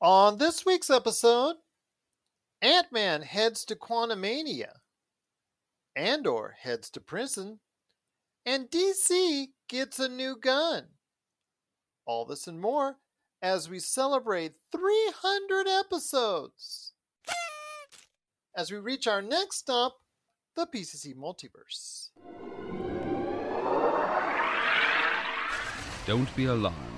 On this week's episode, Ant Man heads to Quantumania, Andor heads to prison, and DC gets a new Gunn. All this and more as we celebrate 300 episodes. As we reach our next stop, the PCC Multiverse. Don't be alarmed.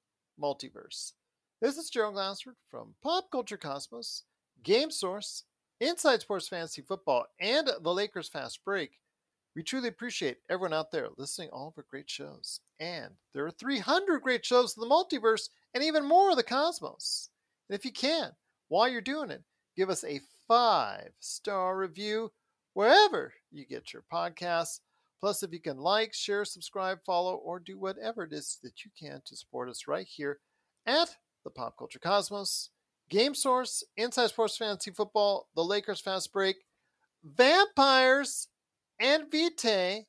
Multiverse. This is Gerald Glassford from Pop Culture Cosmos, Game Source, Inside Sports Fantasy Football, and the Lakers Fast Break. We truly appreciate everyone out there listening all of our great shows. And there are 300 great shows in the multiverse and even more of the cosmos. And if you can, while you're doing it, give us a five star review wherever you get your podcasts. Plus, if you can like, share, subscribe, follow, or do whatever it is that you can to support us right here at the Pop Culture Cosmos, Game Source, Inside Sports Fantasy Football, The Lakers Fast Break, Vampires, and Vitae,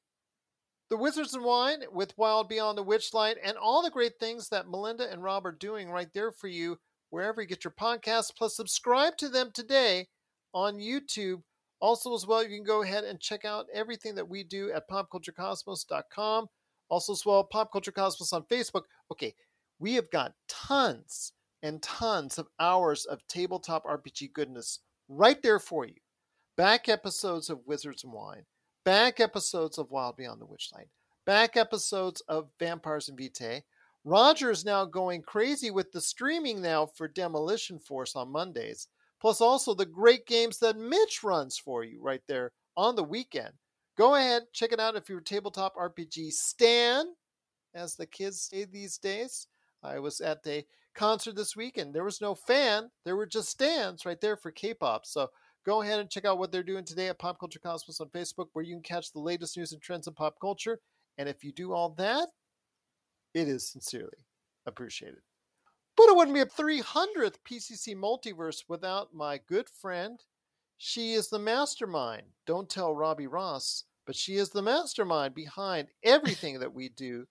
The Wizards and Wine with Wild Beyond the Witchlight, and all the great things that Melinda and Rob are doing right there for you wherever you get your podcasts. Plus, subscribe to them today on YouTube also, as well, you can go ahead and check out everything that we do at popculturecosmos.com. Also, as well, Pop Culture Cosmos on Facebook. Okay, we have got tons and tons of hours of tabletop RPG goodness right there for you. Back episodes of Wizards and Wine, back episodes of Wild Beyond the Witchlight, back episodes of Vampires and Vitae. Roger is now going crazy with the streaming now for Demolition Force on Mondays plus also the great games that Mitch runs for you right there on the weekend. Go ahead, check it out if you're a tabletop RPG stan, as the kids say these days. I was at a concert this weekend. There was no fan, there were just stands right there for K-pop. So go ahead and check out what they're doing today at Pop Culture Cosmos on Facebook, where you can catch the latest news and trends in pop culture. And if you do all that, it is sincerely appreciated. But it wouldn't be a 300th PCC multiverse without my good friend. She is the mastermind. Don't tell Robbie Ross, but she is the mastermind behind everything that we do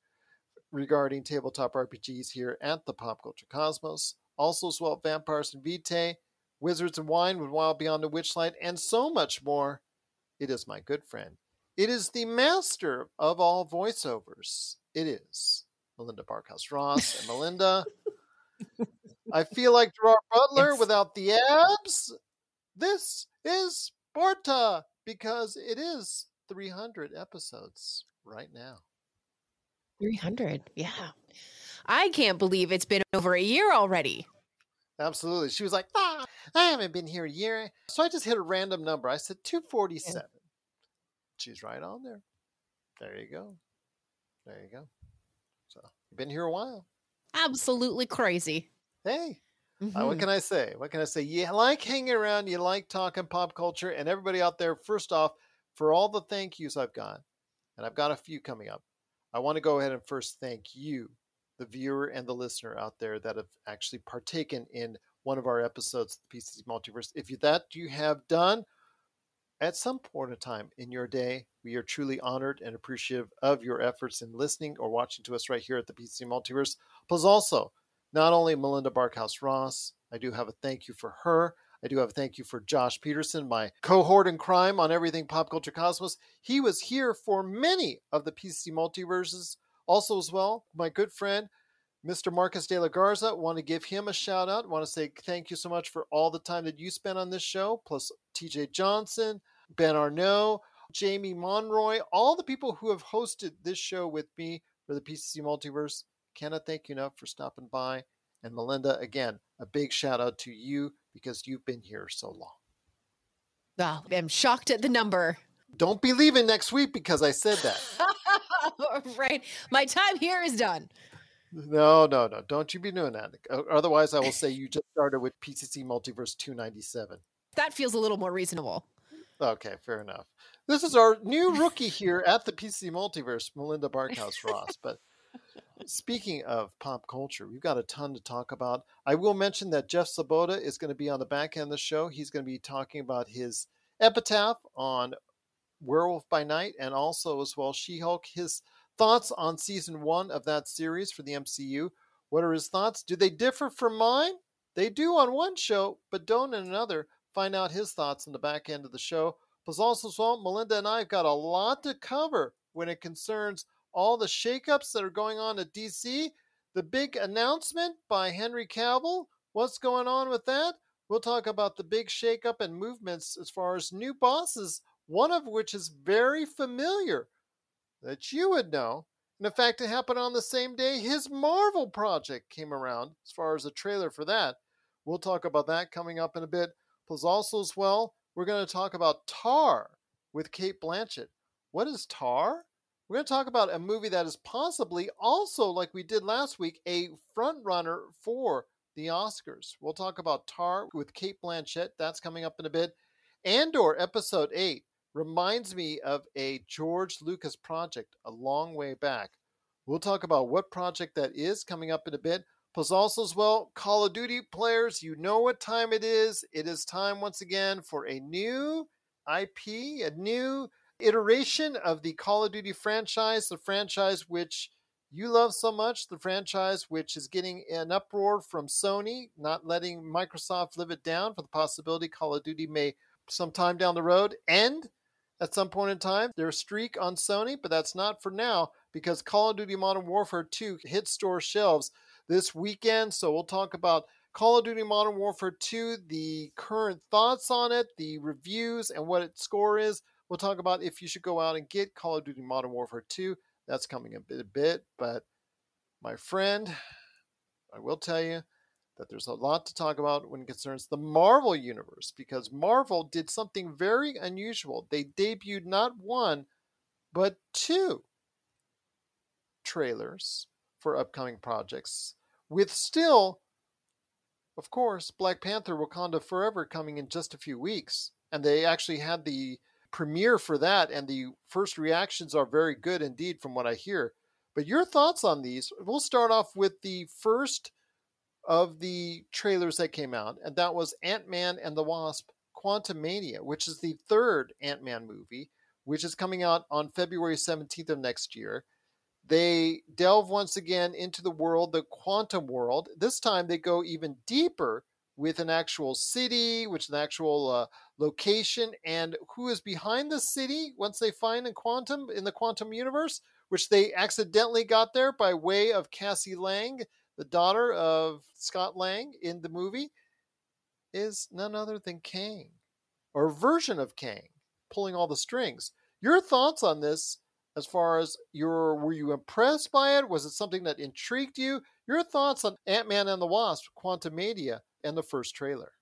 regarding tabletop RPGs here at the Pop Culture Cosmos. Also, as well, Vampires and Vitae, Wizards and Wine with Wild Beyond the Witchlight, and so much more. It is my good friend. It is the master of all voiceovers. It is Melinda Barkhouse Ross. And Melinda, I feel like Gerard Butler Yes. without the abs. This is Sparta because it is 300 episodes right now. 300. Yeah. I can't believe it's been over a year already. Absolutely. She was like, ah, I haven't been here a year. So I just hit a random number. I said 247. She's right on there. There you go. There you go. So you've been here a while. Absolutely crazy. Hey, Uh, what Mhm. can I say? What can I say? You like hanging around, you like talking pop culture, and everybody out there, first off, for all the thank yous I've got, and I've got a few coming up, I want to go ahead and first thank you, the viewer and the listener out there that have actually partaken in one of our episodes of the PCC Multiverse. If you, that you have done at some point in time in your day, we are truly honored and appreciative of your efforts in listening or watching to us right here at the PCC Multiverse. Plus, also, not only Melinda Barkhouse Ross, I do have a thank you for her. I do have a thank you for Josh Peterson, my cohort in crime on everything pop culture cosmos. He was here for many of the PCC multiverses. Also, as well, my good friend, Mr. Marcus De La Garza. Want to give him a shout out. Want to say thank you so much for all the time that you spent on this show, plus TJ Johnson, Ben Arnault, Jamie Monroy, all the people who have hosted this show with me for the PCC Multiverse. Cannot thank you enough for stopping by. And Melinda, again, a big shout out to you because you've been here so long. Oh, I'm shocked at the number. Don't be leaving next week because I said that. right. My time here is done. No, no, no. Don't you be doing that. Otherwise, I will say you just started with PCC Multiverse 297. That feels a little more reasonable. Okay, fair enough. This is our new rookie here at the PC Multiverse, Melinda Barkhouse Ross. But speaking of pop culture, we've got a ton to talk about. I will mention that Jeff Svoboda is going to be on the back end of the show. He's going to be talking about his epitaph on Werewolf by Night and also as well She-Hulk. His thoughts on season one of that series for the MCU. What are his thoughts? Do they differ from mine? They do on one show, but don't in another. Find out his thoughts on the back end of the show. Plus, also, well, Melinda and I have got a lot to cover when it concerns all the shakeups that are going on at DC. The big announcement by Henry Cavill. What's going on with that? We'll talk about the big shakeup and movements as far as new bosses, one of which is very familiar that you would know. And in fact, it happened on the same day his Marvel project came around, as far as a trailer for that. We'll talk about that coming up in a bit. Plus, also as well, we're going to talk about Tar with Cate Blanchett. What is Tar? We're going to talk about a movie that is possibly also, like we did last week, a front runner for the Oscars. We'll talk about Tar with Cate Blanchett. That's coming up in a bit. Andor Episode 8 reminds me of a George Lucas project a long way back. We'll talk about what project that is coming up in a bit. Plus, also as well, Call of Duty players, you know what time it is. It is time once again for a new IP, a new iteration of the Call of Duty franchise, the franchise which you love so much, the franchise which is getting an uproar from Sony, not letting Microsoft live it down for the possibility Call of Duty may sometime down the road end at some point in time their streak on Sony, but that's not for now because Call of Duty Modern Warfare 2 hit store shelves this weekend. So we'll talk about Call of Duty Modern Warfare 2, the current thoughts on it, the reviews, and what its score is. We'll talk about if you should go out and get Call of Duty Modern Warfare 2. That's coming a bit, a bit, but my friend, I will tell you that there's a lot to talk about when it concerns the Marvel Universe because Marvel did something very unusual. They debuted not one, but two trailers for upcoming projects, with still, of course, Black Panther Wakanda Forever coming in just a few weeks. And they actually had the premiere for that, and the first reactions are very good indeed, from what I hear. But your thoughts on these? We'll start off with the first of the trailers that came out, and that was Ant Man and the Wasp Quantumania, which is the third Ant Man movie, which is coming out on February 17th of next year. They delve once again into the world, the quantum world. This time they go even deeper with an actual city, which an actual uh, location, and who is behind the city once they find in quantum in the quantum universe, which they accidentally got there by way of Cassie Lang the daughter of Scott Lang in the movie, is none other than Kang, or version of Kang, pulling all the strings. Your thoughts on this as far as your were you impressed by it? Was it something that intrigued you? Your thoughts on Ant-Man and the Wasp, Quantumania, and the first trailer.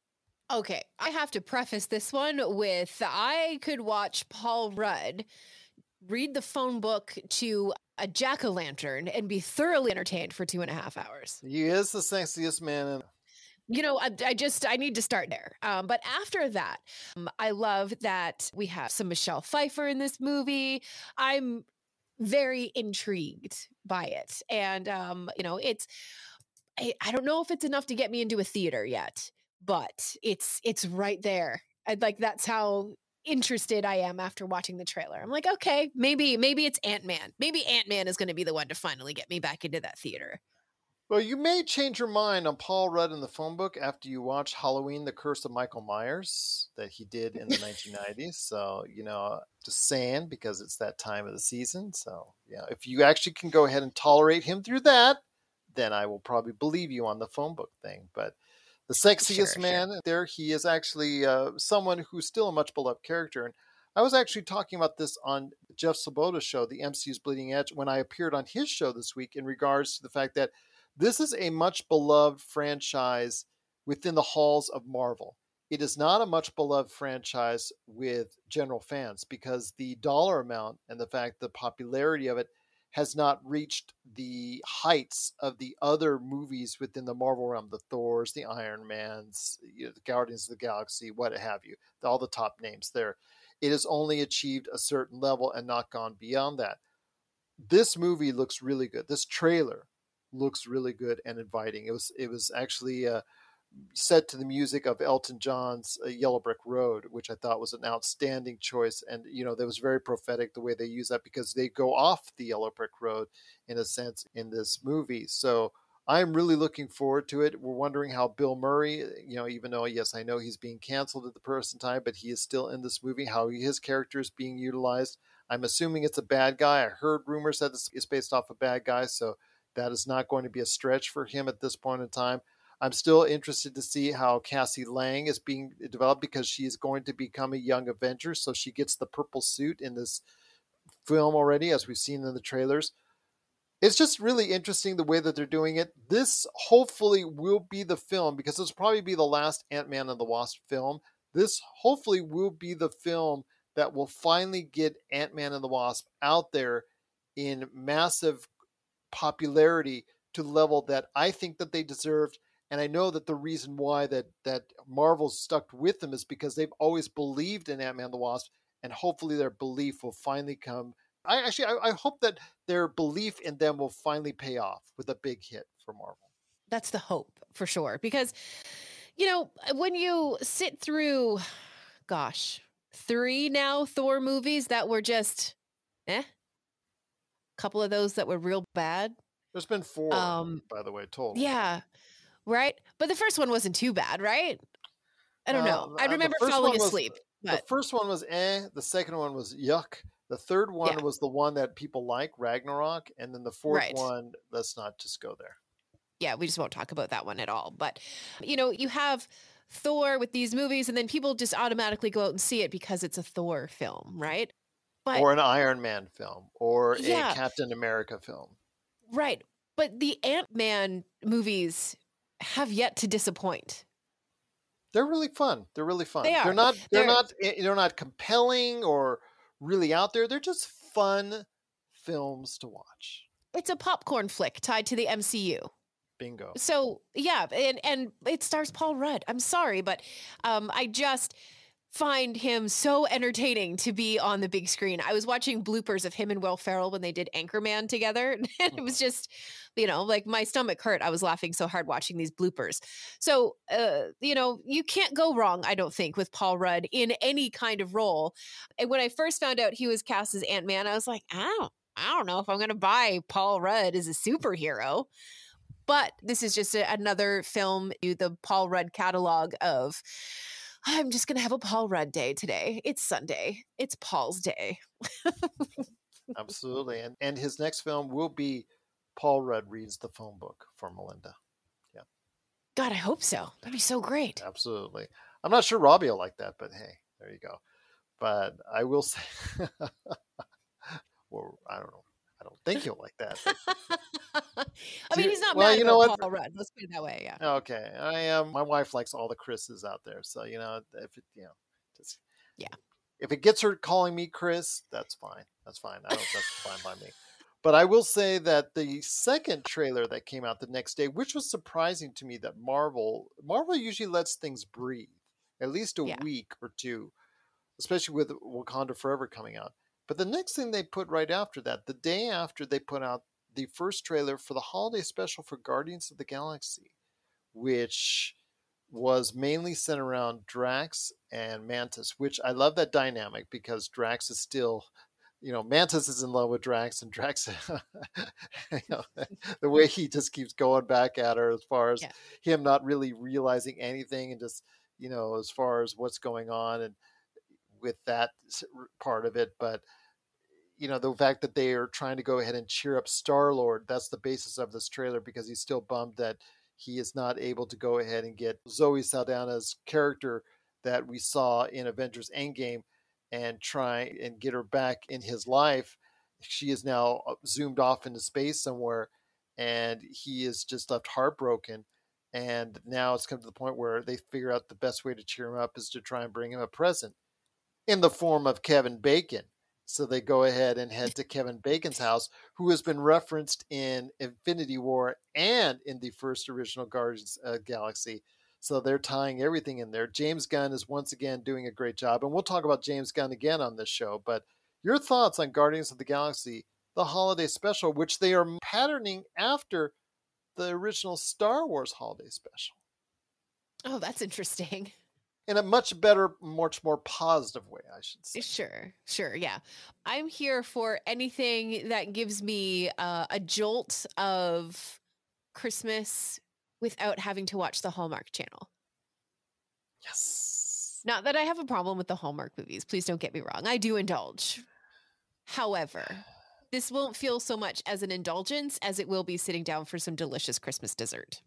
Okay, I have to preface this one with I could watch Paul Rudd read the phone book to a jack o' lantern and be thoroughly entertained for two and a half hours. He is the sexiest man in you know, I, I, just I need to start there. Um, but after that, um, I love that we have some Michelle Pfeiffer in this movie. I'm very intrigued by it, and um, you know, it's I, I don't know if it's enough to get me into a theater yet, but it's it's right there. I'd like that's how interested I am after watching the trailer. I'm like, okay, maybe maybe it's Ant Man. Maybe Ant Man is going to be the one to finally get me back into that theater. Well, you may change your mind on Paul Rudd in the phone book after you watch Halloween: The Curse of Michael Myers that he did in the 1990s. So you know, just saying because it's that time of the season. So yeah, if you actually can go ahead and tolerate him through that, then I will probably believe you on the phone book thing. But the sexiest sure, man sure. there. He is actually uh, someone who's still a much beloved character. And I was actually talking about this on Jeff Svoboda's show, the MCU's Bleeding Edge, when I appeared on his show this week in regards to the fact that this is a much beloved franchise within the halls of Marvel. It is not a much beloved franchise with general fans because the dollar amount and the fact the popularity of it has not reached the heights of the other movies within the Marvel realm, the Thors, the Iron Mans, you know, the Guardians of the Galaxy, what have you, all the top names there. It has only achieved a certain level and not gone beyond that. This movie looks really good. This trailer looks really good and inviting. It was it was actually uh, set to the music of Elton John's uh, Yellow Brick Road, which I thought was an outstanding choice. And, you know, that was very prophetic the way they use that because they go off the Yellow Brick Road in a sense in this movie. So I'm really looking forward to it. We're wondering how Bill Murray, you know, even though, yes, I know he's being canceled at the present time, but he is still in this movie, how his character is being utilized. I'm assuming it's a bad guy. I heard rumors that it's based off a bad guy. So that is not going to be a stretch for him at this point in time. I'm still interested to see how Cassie Lang is being developed because she is going to become a young Avenger. So she gets the purple suit in this film already, as we've seen in the trailers. It's just really interesting the way that they're doing it. This hopefully will be the film because will probably be the last Ant Man and the Wasp film. This hopefully will be the film that will finally get Ant Man and the Wasp out there in massive popularity to the level that I think that they deserved and I know that the reason why that that Marvel's stuck with them is because they've always believed in Ant Man the Wasp, and hopefully their belief will finally come. I actually I, I hope that their belief in them will finally pay off with a big hit for Marvel. That's the hope for sure, because you know when you sit through, gosh, three now Thor movies that were just, eh, A couple of those that were real bad. There's been four, um, by the way, total. Yeah, right? But the first one wasn't too bad, right? I don't uh, know. I remember falling was, asleep. But... The first one was eh. The second one was yuck. The third one yeah. was the one that people like, Ragnarok, and then the fourth right. one. Let's not just go there. Yeah, we just won't talk about that one at all. But you know, you have Thor with these movies, and then people just automatically go out and see it because it's a Thor film, right? But, or an Iron Man film, or yeah. a Captain America film. Right. But the Ant Man movies have yet to disappoint. They're really fun. They're really fun. They are. They're not. They're, they're not. Eh, they're not compelling or really out there. They're just fun films to watch. It's a popcorn flick tied to the MCU. Bingo. So yeah, and and it stars Paul Rudd. I'm sorry, but um, I just find him so entertaining to be on the big screen. I was watching bloopers of him and Will Ferrell when they did Anchorman together, and it was mm-hmm. just, you know, like my stomach hurt. I was laughing so hard watching these bloopers. So, uh, you know, you can't go wrong, I don't think, with Paul Rudd in any kind of role. And when I first found out he was cast as Ant Man, I was like, I don't, I don't know if I'm going to buy Paul Rudd as a superhero. But this is just a, another film, the Paul Rudd catalog of I'm just going to have a Paul Rudd day today. It's Sunday. It's Paul's day. Absolutely. And and his next film will be Paul Rudd reads the phone book for Melinda. Yeah. God, I hope so. That'd be so great. Absolutely. I'm not sure Robbie will like that, but hey, there you go. But I will say, well, I don't know. I don't think he'll like that. I mean, he's not well, mad you know what? Paul Rudd. Let's put it that way. Yeah. Okay. I am. Um, my wife likes all the Chris's out there, so you know, if it, you know, just yeah. If it gets her calling me Chris, that's fine. That's fine. I don't. That's fine by me. But I will say that the second trailer that came out the next day, which was surprising to me, that Marvel Marvel usually lets things breathe at least a yeah. week or two, especially with Wakanda Forever coming out. But the next thing they put right after that, the day after they put out the first trailer for the holiday special for Guardians of the Galaxy, which was mainly centered around Drax and Mantis, which I love that dynamic because Drax is still, you know, Mantis is in love with Drax, and Drax, you know, the way he just keeps going back at her as far as yeah. him not really realizing anything and just, you know, as far as what's going on and with that part of it. But you know the fact that they are trying to go ahead and cheer up Star Lord. That's the basis of this trailer because he's still bummed that he is not able to go ahead and get Zoe Saldana's character that we saw in Avengers Endgame and try and get her back in his life. She is now uh, zoomed off into space somewhere, and he is just left heartbroken. And now it's come to the point where they figure out the best way to cheer him up is to try and bring him a present in the form of Kevin Bacon So they go ahead and head to Kevin Bacon's house, who has been referenced in Infinity War and in the first original Guardians Galaxy. So they're tying everything in there. James Gunn is once again doing a great job. And we'll talk about James Gunn again on this show. But your thoughts on Guardians of the Galaxy, the holiday special, which they are patterning after the original Star Wars holiday special. Oh, that's interesting. In a much better, much more positive way, I should say. Sure, sure, yeah. I'm here for anything that gives me uh, a jolt of Christmas without having to watch the Hallmark channel. Yes. Not that I have a problem with the Hallmark movies. Please don't get me wrong. I do indulge. However, this won't feel so much as an indulgence as it will be sitting down for some delicious Christmas dessert.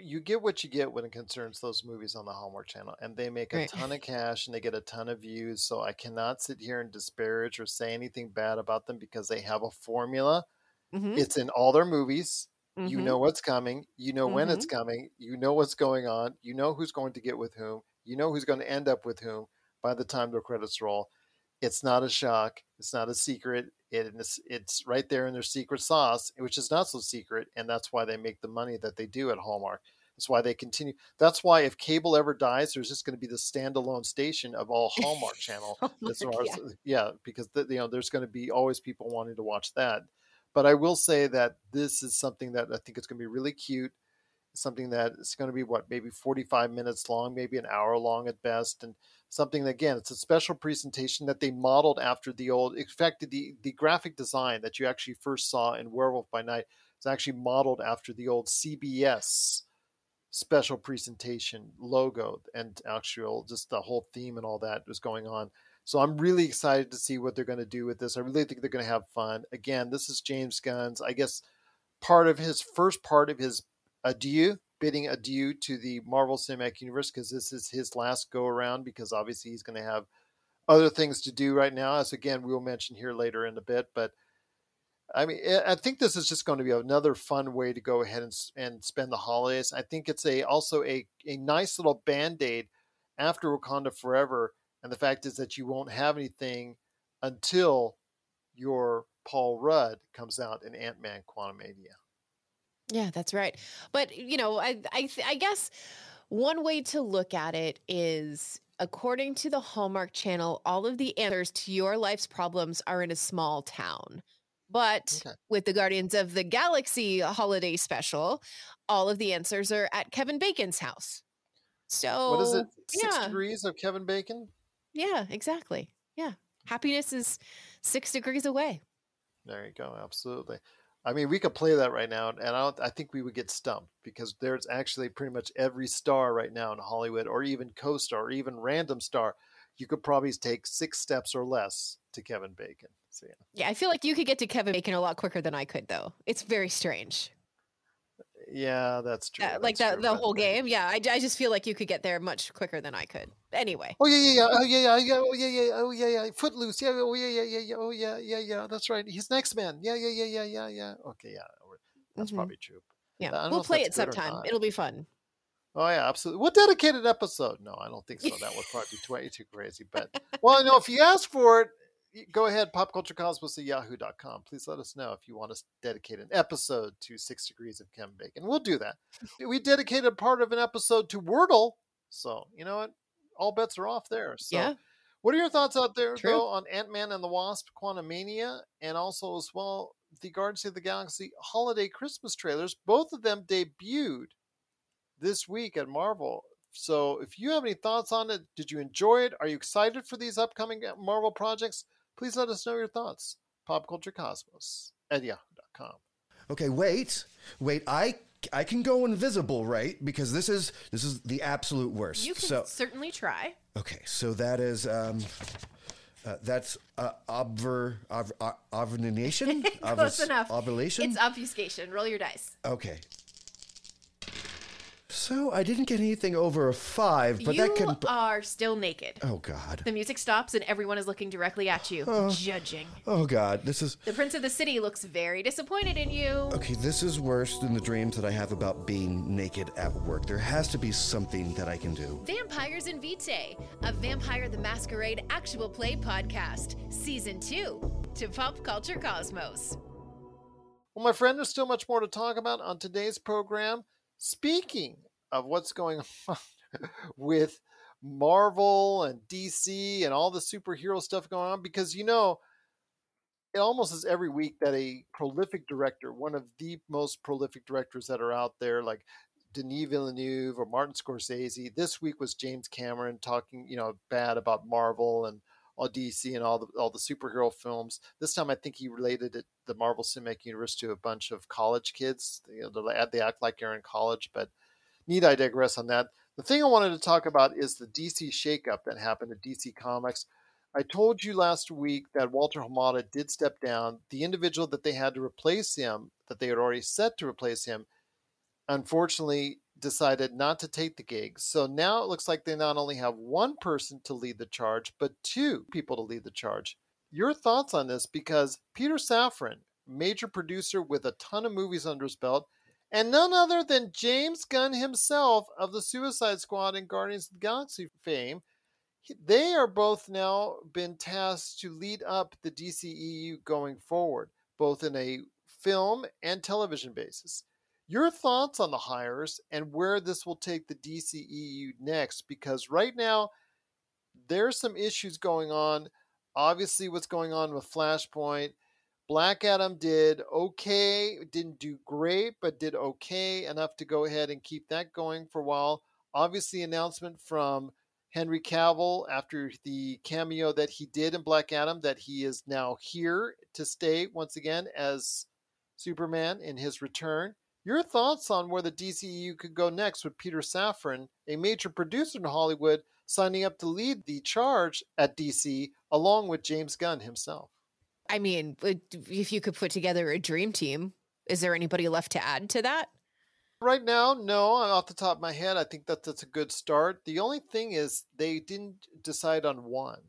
You get what you get when it concerns those movies on the Hallmark Channel, and they make a Right. ton of cash and they get a ton of views. So I cannot sit here and disparage or say anything bad about them because they have a formula. Mhm, It's in all their movies. You mhm. know what's coming. You know when it's coming. You know what's going on. You know who's going to get with whom. You know who's going to end up with whom by the time the credits roll. It's not a shock. It's not a secret. It is, it's right there in their secret sauce, which is not so secret. And that's why they make the money that they do at Hallmark. That's why they continue. That's why if cable ever dies, there's just going to be the standalone station of all Hallmark Channel as Hallmark, far as yeah. yeah, because the, you know there's going to be always people wanting to watch that. But I will say that this is something that I think is going to be really cute. Something that is going to be what maybe 45 minutes long, maybe an hour long at best, and something again it's a special presentation that they modeled after the old. In fact, the the graphic design that you actually first saw in Werewolf by Night is actually modeled after the old CBS special presentation logo and actual just the whole theme and all that was going on. So I'm really excited to see what they're going to do with this. I really think they're going to have fun. Again, this is James Gunn's, I guess, part of his first part of his adieu, bidding adieu to the Marvel Cinematic Universe because this is his last go around because obviously he's going to have other things to do right now, as again we'll mention here later in a bit. But I mean, I I think this is just going to be another fun way to go ahead and, and spend the holidays. I think it's a also a, a nice little band aid after Wakanda Forever. And the fact is that you won't have anything until your Paul Rudd comes out in Ant Man Quantumania. Yeah, that's right. But you know, I I th- I guess one way to look at it is according to the Hallmark Channel, all of the answers to your life's problems are in a small town. But Okay. with the Guardians of the Galaxy holiday special, all of the answers are at Kevin Bacon's house. So what is it? Six yeah. degrees of Kevin Bacon? Yeah, exactly. Yeah. Happiness is six degrees away. There you go. Absolutely. I mean, we could play that right now, and I, I think we would get stumped because there's actually pretty much every star right now in Hollywood, or even co-star, or even random star. You could probably take six steps or less to Kevin Bacon. So yeah, Yeah, I feel like you could get to Kevin Bacon a lot quicker than I could, though. It's very strange. Yeah, that's true. Uh, like that's the true, the but- whole game. Yeah, I, I just feel like you could get there much quicker than I could. Anyway, Oh yeah, yeah, yeah. Oh yeah, yeah, yeah. Oh yeah, yeah. Oh yeah, yeah. Footloose. Yeah. Oh yeah, yeah, yeah, yeah. Oh yeah, yeah, yeah. That's right. He's next man. Yeah, yeah, yeah, yeah, yeah, yeah. Okay, yeah. That's Mhm. probably true. Yeah, we'll play it that's good or sometime. It'll be fun. Oh yeah, absolutely. What dedicated episode? No, I don't think so. That would probably be too, too crazy. But well, no, if you ask for it, y- go ahead. Popculturecosmos at yahoo.com. Please let us know if you want us to dedicate an episode to Six Degrees of Kevin Bacon. We'll do that. We dedicated part of an episode to Wordle, so you know what? All bets are off there. So, yeah, what are your thoughts out there True. though on Ant Man and the Wasp: Quantumania, and also as well the Guardians of the Galaxy holiday Christmas trailers? Both of them debuted this week at Marvel. So, if you have any thoughts on it, did you enjoy it? Are you excited for these upcoming Marvel projects? Please let us know your thoughts. PopCultureCosmos Culture Cosmos at yahoo.com. Okay, wait, wait. I I can go invisible, right? Because this is this is the absolute worst. You can so certainly try. okay, so that is um, uh, that's uh, obver ov- uh, overnation. Close enough. Ovulation. It's obfuscation. Roll your dice. okay. So I didn't get anything over a five, but you that can. You are still naked. Oh God. The music stops and everyone is looking directly at you, oh. judging. Oh God. This is. The prince of the city looks very disappointed in you. Okay, this is worse than the dreams that I have about being naked at work. There has to be something that I can do. Vampires in Vitae, a Vampire the Masquerade actual play podcast, season two, to Pop Culture Cosmos. Well, my friend, there's still much more to talk about on today's program. Speaking of what's going on with Marvel and DC and all the superhero stuff going on, because you know, it almost is every week that a prolific director, one of the most prolific directors that are out there, like Denis Villeneuve or Martin Scorsese. This week was James Cameron talking, you know, bad about Marvel and all DC and all the all the superhero films. This time, I think he related it, the Marvel Cinematic Universe to a bunch of college kids. You know, they act like they're in college, but need I digress on that. The thing I wanted to talk about is the DC shakeup that happened at DC Comics. I told you last week that Walter Hamada did step down. The individual that they had to replace him, that they had already set to replace him, unfortunately decided not to take the gig. So now it looks like they not only have one person to lead the charge, but two people to lead the charge. Your thoughts on this? Because Peter Safran, major producer with a ton of movies under his belt, and none other than James Gunn himself of the Suicide Squad and Guardians of the Galaxy fame, they are both now been tasked to lead up the DCEU going forward, both in a film and television basis. Your thoughts on the hires and where this will take the DCEU next? Because right now, there's some issues going on. Obviously, what's going on with Flashpoint. Black Adam did okay, didn't do great, but did okay enough to go ahead and keep that going for a while. Obviously, announcement from Henry Cavill after the cameo that he did in Black Adam that he is now here to stay once again as Superman in his return. Your thoughts on where the DCEU could go next with Peter Safran, a major producer in Hollywood, signing up to lead the charge at DC along with James Gunn himself? I mean, if you could put together a dream team, is there anybody left to add to that? Right now, no. Uh, off the top of my head, I think that that's a good start. The only thing is they didn't decide on one.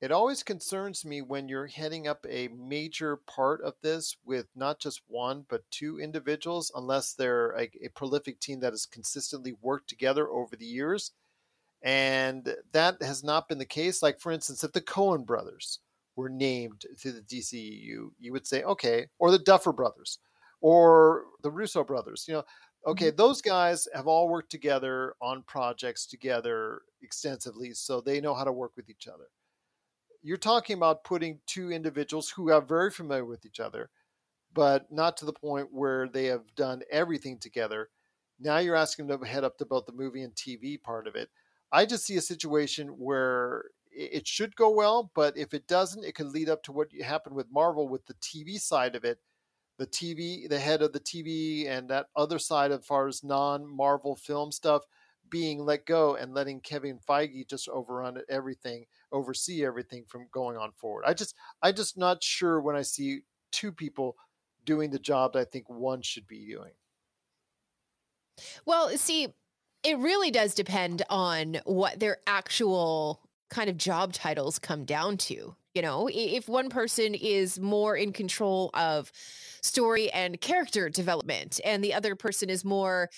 It always concerns me when you're heading up a major part of this with not just one, but two individuals, unless they're a, a prolific team that has consistently worked together over the years. And that has not been the case. Like, for instance, if the Coen brothers were named to the DCEU, you would say, okay, or the Duffer brothers, or the Russo brothers. You know, okay, mm-hmm. those guys have all worked together on projects together extensively, so they know how to work with each other you're talking about putting two individuals who are very familiar with each other, but not to the point where they have done everything together. Now you're asking them to head up to both the movie and TV part of it. I just see a situation where it should go well, but if it doesn't, it could lead up to what happened with Marvel with the TV side of it. The TV, the head of the TV, and that other side, as far as non Marvel film stuff, being let go and letting Kevin Feige just overrun everything, oversee everything from going on forward. I just, I just not sure when I see two people doing the job that I think one should be doing. Well, see, it really does depend on what their actual kind of job titles come down to. You know, if one person is more in control of story and character development, and the other person is more,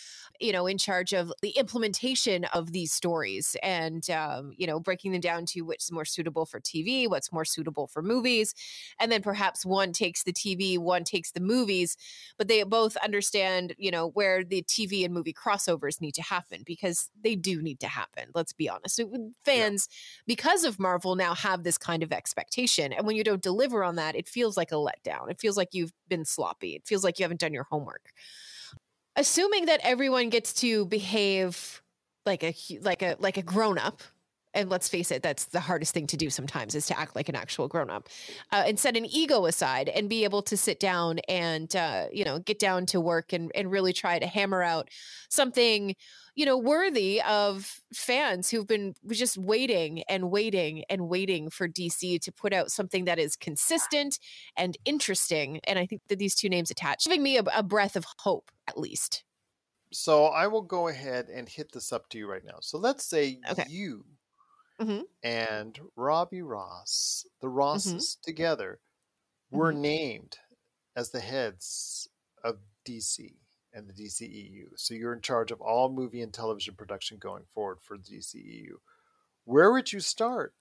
you know, in charge of the implementation of these stories and, um, you know, breaking them down to what's more suitable for TV, what's more suitable for movies. And then perhaps one takes the TV, one takes the movies, but they both understand, you know, where the TV and movie crossovers need to happen because they do need to happen. Let's be honest. Fans, yeah. because of Marvel, now have this kind of expectation expectation. And when you don't deliver on that, it feels like a letdown. It feels like you've been sloppy. It feels like you haven't done your homework. Assuming that everyone gets to behave like a like a like a grown up and let's face it that's the hardest thing to do sometimes is to act like an actual grown up uh, and set an ego aside and be able to sit down and uh, you know get down to work and, and really try to hammer out something you know, worthy of fans who've been just waiting and waiting and waiting for DC to put out something that is consistent and interesting. And I think that these two names attached, giving me a, a breath of hope, at least. So I will go ahead and hit this up to you right now. So let's say Okay. you Mhm. and Robbie Ross, the Rosses together, were Mhm. named as the heads of DC and the DCEU. So you're in charge of all movie and television production going forward for the DCEU. Where would you start?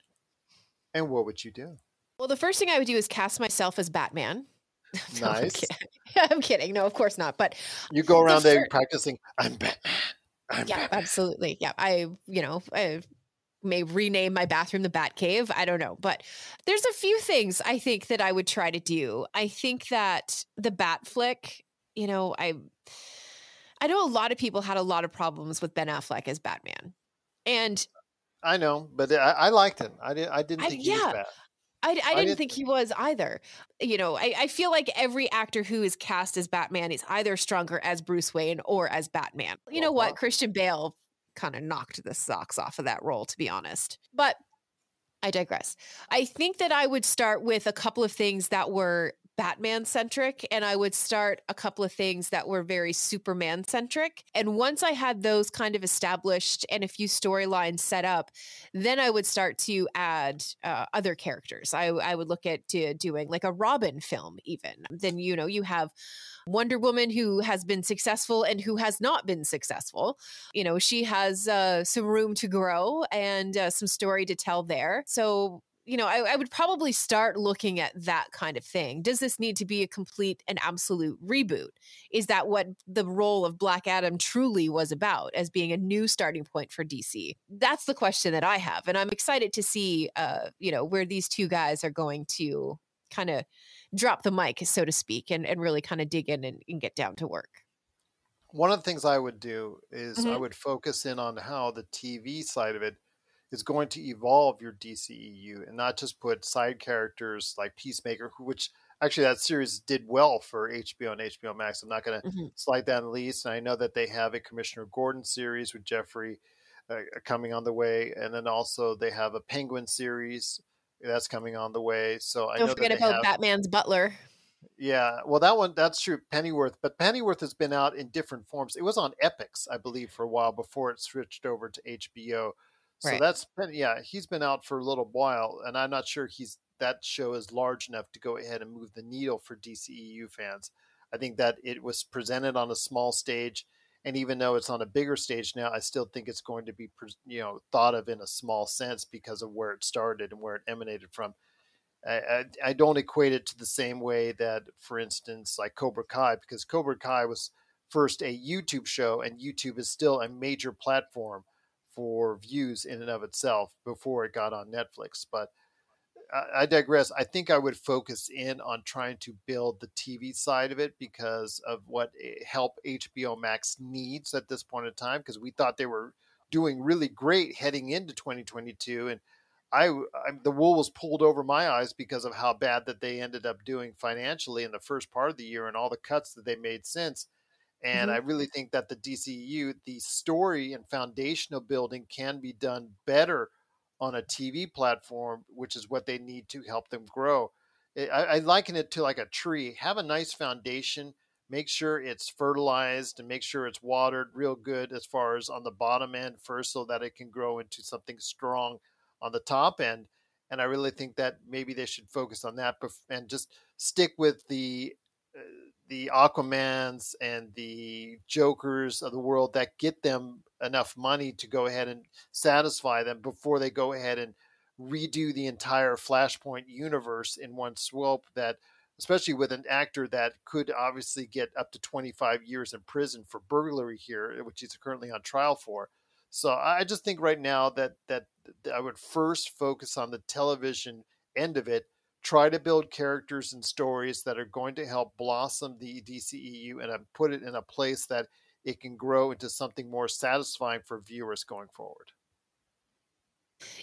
And what would you do? Well, the first thing I would do is cast myself as Batman. No, I'm Nice. kidding. I'm kidding. No, of course not. But You go around there fir- practicing, I'm Batman. I'm yeah, Batman. absolutely. Yeah, I, you know, I may rename my bathroom the Bat Cave. I don't know, but there's a few things I think that I would try to do. I think that the Bat flick, you know, I, I know a lot of people had a lot of problems with Ben Affleck as Batman, and I know, but I, I liked him. I didn't. I didn't I- think he was yeah. bad. I, I didn't didn't- think he was either. You know, I, I feel like every actor who is cast as Batman is either stronger as Bruce Wayne or as Batman. You know what? Christian Bale kind of knocked the socks off of that role, to be honest. But I digress. I think that I would start with a couple of things that were Batman centric, and I would start a couple of things that were very Superman centric. And once I had those kind of established and a few storylines set up, then I would start to add uh, other characters. I, I would look at doing like a Robin film, even. Then, you know, you have Wonder Woman who has been successful and who has not been successful. You know, she has uh, some room to grow and uh, some story to tell there. So, you know, I, I would probably start looking at that kind of thing. Does this need to be a complete and absolute reboot? Is that what the role of Black Adam truly was about, as being a new starting point for DC? That's the question that I have, and I'm excited to see, uh, you know, where these two guys are going to kind of drop the mic, so to speak, and, and really kind of dig in and, and get down to work. One of the things I would do is I Mhm. would focus in on how the TV side of it is going to evolve your DCEU and not just put side characters like Peacemaker, which actually that series did well for HBO and HBO Max. I'm not going to Mhm. slide that in the least. And I know that they have a Commissioner Gordon series with Jeffrey uh, coming on the way, and then also they have a Penguin series that's coming on the way. So I Don't know forget about have, Batman's butler. yeah, well, that one that's true. Pennyworth, but Pennyworth has been out in different forms. It was on Epix, I believe, for a while before it switched over to HBO. So Right. that's been, yeah, he's been out for a little while, and I'm not sure he's that show is large enough to go ahead and move the needle for DCEU fans. I think that it was presented on a small stage, and even though it's on a bigger stage now, I still think it's going to be, you know, thought of in a small sense because of where it started and where it emanated from. I, I, I don't equate it to the same way that, for instance, like Cobra Kai, because Cobra Kai was first a YouTube show, and YouTube is still a major platform for views in and of itself before it got on Netflix. But I, I digress. I think I would focus in on trying to build the TV side of it because of what eh, help HBO Max needs at this point in time. Because we thought they were doing really great heading into 2022, and I, I the wool was pulled over my eyes because of how bad that they ended up doing financially in the first part of the year and all the cuts that they made since. And Mhm. I really think that the DCU, the story and foundational building can be done better on a TV platform, which is what they need to help them grow. I, I liken it to like a tree. Have a nice foundation. Make sure it's fertilized and make sure it's watered real good as far as on the bottom end first, so that it can grow into something strong on the top end. And I really think that maybe they should focus on that and just stick with the uh, the Aquamans and the Jokers of the world that get them enough money to go ahead and satisfy them before they go ahead and redo the entire Flashpoint universe in one swoop. That, especially with an actor that could obviously get up to 25 years in prison for burglary here, eh, which he's currently on trial for. So I just think right now that that I would first focus on the television end of it try to build characters and stories that are going to help blossom the DCEU and uh, put it in a place that it can grow into something more satisfying for viewers going forward.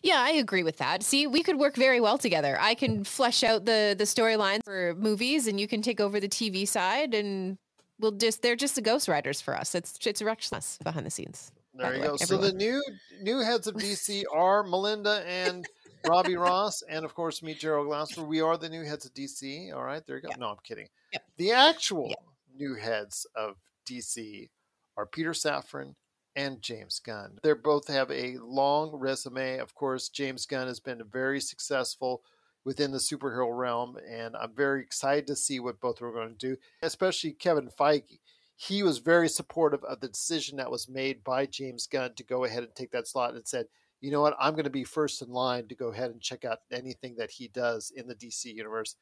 Yeah, I agree with that. See, we could work very well together. I can flesh out the the storyline for movies, and you can take over the TV side, and we'll just they're just the ghostwriters for us. It's it's us behind the scenes. There you the way, go. So the new new heads of DC are Melinda and Robbie Ross, and of course me, Gerald Glassford. We are the new heads of DC. All right, there you go. No, I'm kidding. Yep. The actual new heads of DC are Peter Safran and James Gunn. They both have a long resume. Of course, James Gunn has been very successful within the superhero realm, and I'm very excited to see what both are going to do, especially Kevin Feige. He was very supportive of the decision that was made by James Gunn to go ahead and take that slot and said, you know what, I'm going to be first in line to go ahead and check out anything that he does in the DC universe.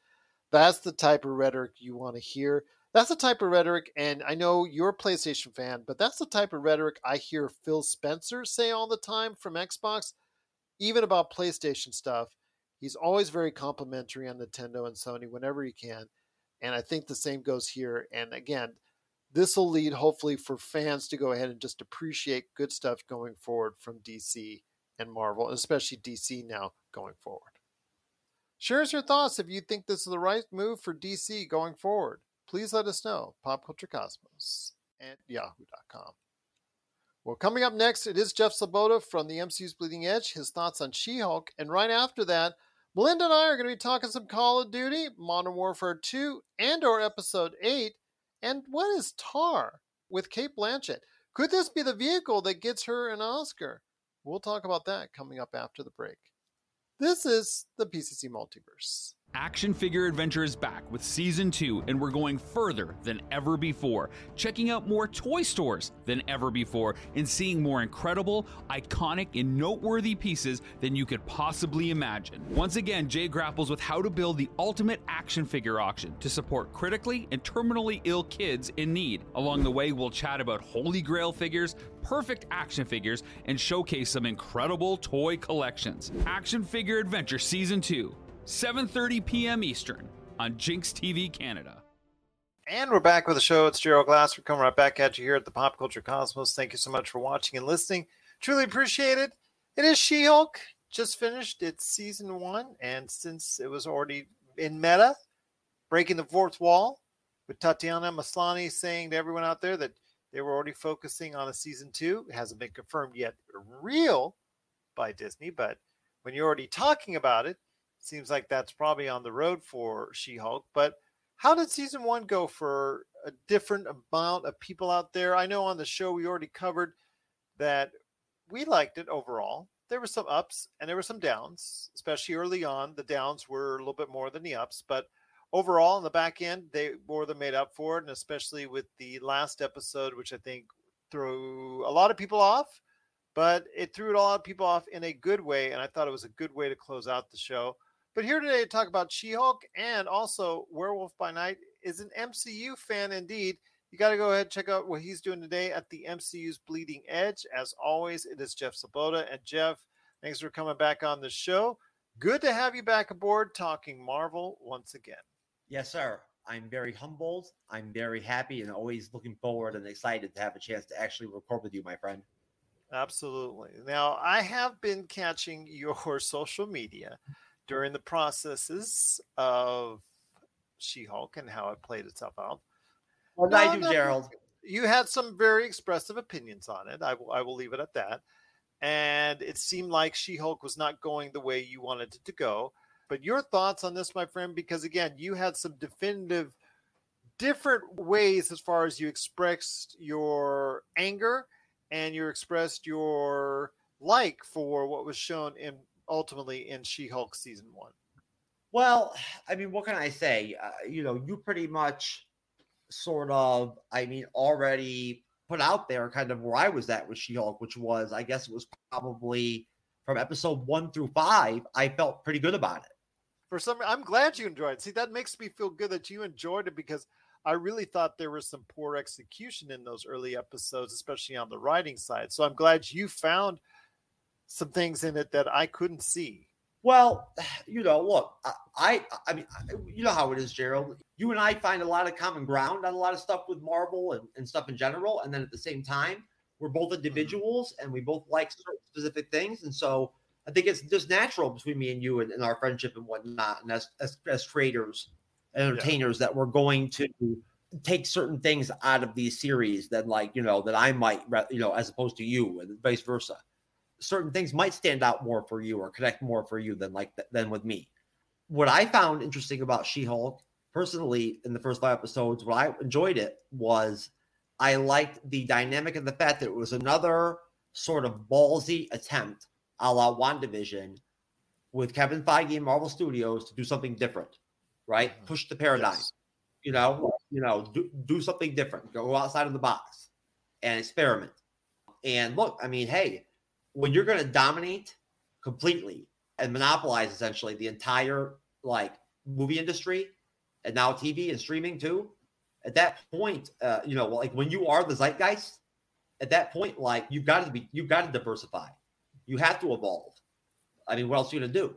That's the type of rhetoric you want to hear. That's the type of rhetoric, and I know you're a PlayStation fan, but that's the type of rhetoric I hear Phil Spencer say all the time from Xbox, even about PlayStation stuff. He's always very complimentary on Nintendo and Sony whenever he can. And I think the same goes here. And again, this will lead hopefully for fans to go ahead and just appreciate good stuff going forward from DC and Marvel, especially DC now going forward. Share us your thoughts if you think this is the right move for DC going forward. Please let us know. PopCultureCosmos at yahoo.com. Well, coming up next, it is Jeff Sabota from the MCU's Bleeding Edge, his thoughts on She Hulk. And right after that, Melinda and I are going to be talking some Call of Duty, Modern Warfare 2, and or Episode 8. And what is Tar with Cate Blanchett? Could this be the vehicle that gets her an Oscar? We'll talk about that coming up after the break. This is the PCC Multiverse. Action Figure Adventure is back with season two, and we're going further than ever before, checking out more toy stores than ever before, and seeing more incredible, iconic, and noteworthy pieces than you could possibly imagine. Once again, Jay grapples with how to build the ultimate action figure auction to support critically and terminally ill kids in need. Along the way, we'll chat about holy grail figures, perfect action figures, and showcase some incredible toy collections. Action Figure Adventure Season 2 7:30 p.m. Eastern on Jinx TV Canada. And we're back with the show. It's Gerald Glass. We're coming right back at you here at the Pop Culture Cosmos. Thank you so much for watching and listening. Truly appreciate it. It is She Hulk. Just finished its season one. And since it was already in meta, breaking the fourth wall, with Tatiana Maslany saying to everyone out there that they were already focusing on a season two. It hasn't been confirmed yet, real by Disney, but when you're already talking about it, Seems like that's probably on the road for She Hulk. But how did season one go for a different amount of people out there? I know on the show we already covered that we liked it overall. There were some ups and there were some downs, especially early on. The downs were a little bit more than the ups, but overall in the back end, they more than made up for it. And especially with the last episode, which I think threw a lot of people off, but it threw a lot of people off in a good way. And I thought it was a good way to close out the show. But here today to talk about She Hulk and also Werewolf by Night is an MCU fan indeed. You got to go ahead and check out what he's doing today at the MCU's Bleeding Edge. As always, it is Jeff Sloboda. And Jeff, thanks for coming back on the show. Good to have you back aboard talking Marvel once again. Yes, sir. I'm very humbled. I'm very happy and always looking forward and excited to have a chance to actually record with you, my friend. Absolutely. Now, I have been catching your social media during the processes of She Hulk and how it played itself out. Did no, I do, no, Gerald? You had some very expressive opinions on it. I will, I will leave it at that. And it seemed like She Hulk was not going the way you wanted it to go. But your thoughts on this, my friend, because again, you had some definitive, different ways as far as you expressed your anger and you expressed your like for what was shown in ultimately in She Hulk season one? Well, I mean, what can I say? Uh, you know, you pretty much sort of, I mean, already put out there kind of where I was at with She Hulk, which was, I guess it was probably from episode one through five, I felt pretty good about it. For some, I'm glad you enjoyed it. See, that makes me feel good that you enjoyed it because I really thought there was some poor execution in those early episodes, especially on the writing side. So I'm glad you found some things in it that I couldn't see. Well, you know, look, I, I mean, you know how it is, Gerald. You and I find a lot of common ground on a lot of stuff with Marvel and, and stuff in general. And then at the same time, we're both mm-hmm. individuals and we both like certain specific things. And so I think it's just natural between me and you and, and our friendship and whatnot. And as, as, as creators, entertainers, yeah. that we're going to take certain things out of these series that, like, you know, that I might, you know, as opposed to you and vice versa certain things might stand out more for you or connect more for you than like than with me. What I found interesting about She-Hulk personally in the first five episodes, what I enjoyed it was I liked the dynamic of the fact that it was another sort of ballsy attempt a la WandaVision with Kevin Feige and Marvel Studios to do something different, right? Mhm. Push the paradigm. Yes. You know, you know, do, do something different. Go outside of the box and experiment. And look, I mean, hey, when you're going to dominate completely and monopolize essentially the entire like movie industry and now TV and streaming too, at that point, uh, you know, like when you are the zeitgeist, at that point, like you've got to be, you've got to diversify. You have to evolve. I mean, what else are you gonna do?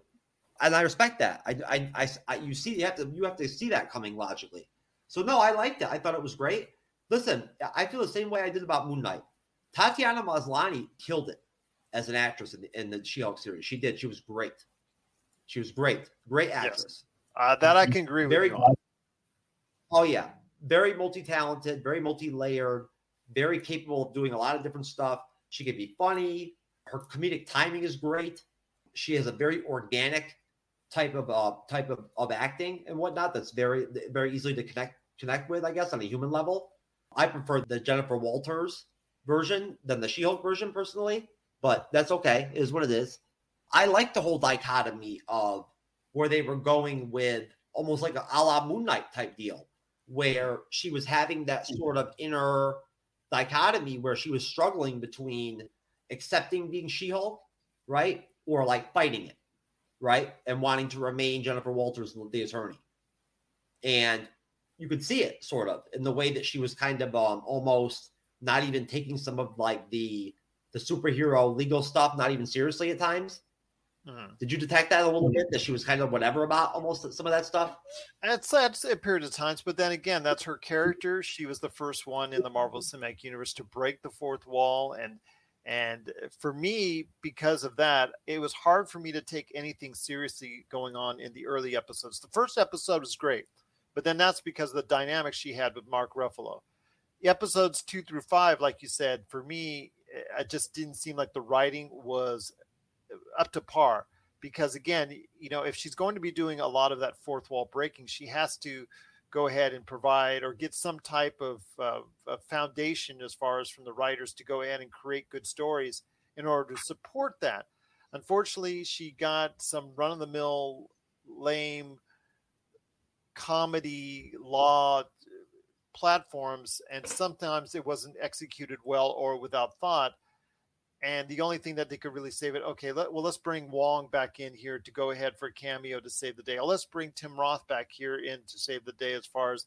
And I respect that. I, I, I, I, you see, you have to, you have to see that coming logically. So no, I liked it. I thought it was great. Listen, I feel the same way I did about Moon Knight. Tatiana Maslany killed it as an actress in the, in the She-Hulk series. She did. She was great. She was great. Great actress. Uh, that I can agree with Very you. Oh yeah, very multi-talented, very multi-layered, very capable of doing a lot of different stuff. She can be funny. Her comedic timing is great. She has a very organic type of uh, type of, of acting and whatnot that's very very easily to connect connect with, I guess, on a human level. I prefer the Jennifer Walters version than the She-Hulk version personally, but that's okay. It is what it is. I like the whole dichotomy of where they were going with almost like a a la Moon Knight type deal, where she was having that sort of inner dichotomy where she was struggling between accepting being She Hulk, right? Or like fighting it, right? And wanting to remain Jennifer Walters, the attorney. And you could see it sort of in the way that she was kind of um, almost not even taking some of like the the superhero legal stuff not even seriously at times. Mhm. Did you detect that a little bit that she was kind of whatever about almost some of that stuff? It's that's a period of times, but then again, that's her character. She was the first one in the Marvel Cinematic Universe to break the fourth wall, and and for me, because of that, it was hard for me to take anything seriously going on in the early episodes. The first episode was great, but then that's because of the dynamic she had with Mark Ruffalo. Episodes two through five, like you said, for me, it just didn't seem like the writing was up to par because again you know if she's going to be doing a lot of that fourth wall breaking she has to go ahead and provide or get some type of, uh, foundation as far as from the writers to go ahead and create good stories in order to support that. Unfortunately she got some run-of-the-mill lame comedy law platforms and sometimes it wasn't executed well or without thought. And the only thing that they could really save it okay let, well let's bring wong back in here to go ahead for a cameo to save the day. Or let's bring tim roth back here in to save the day as far as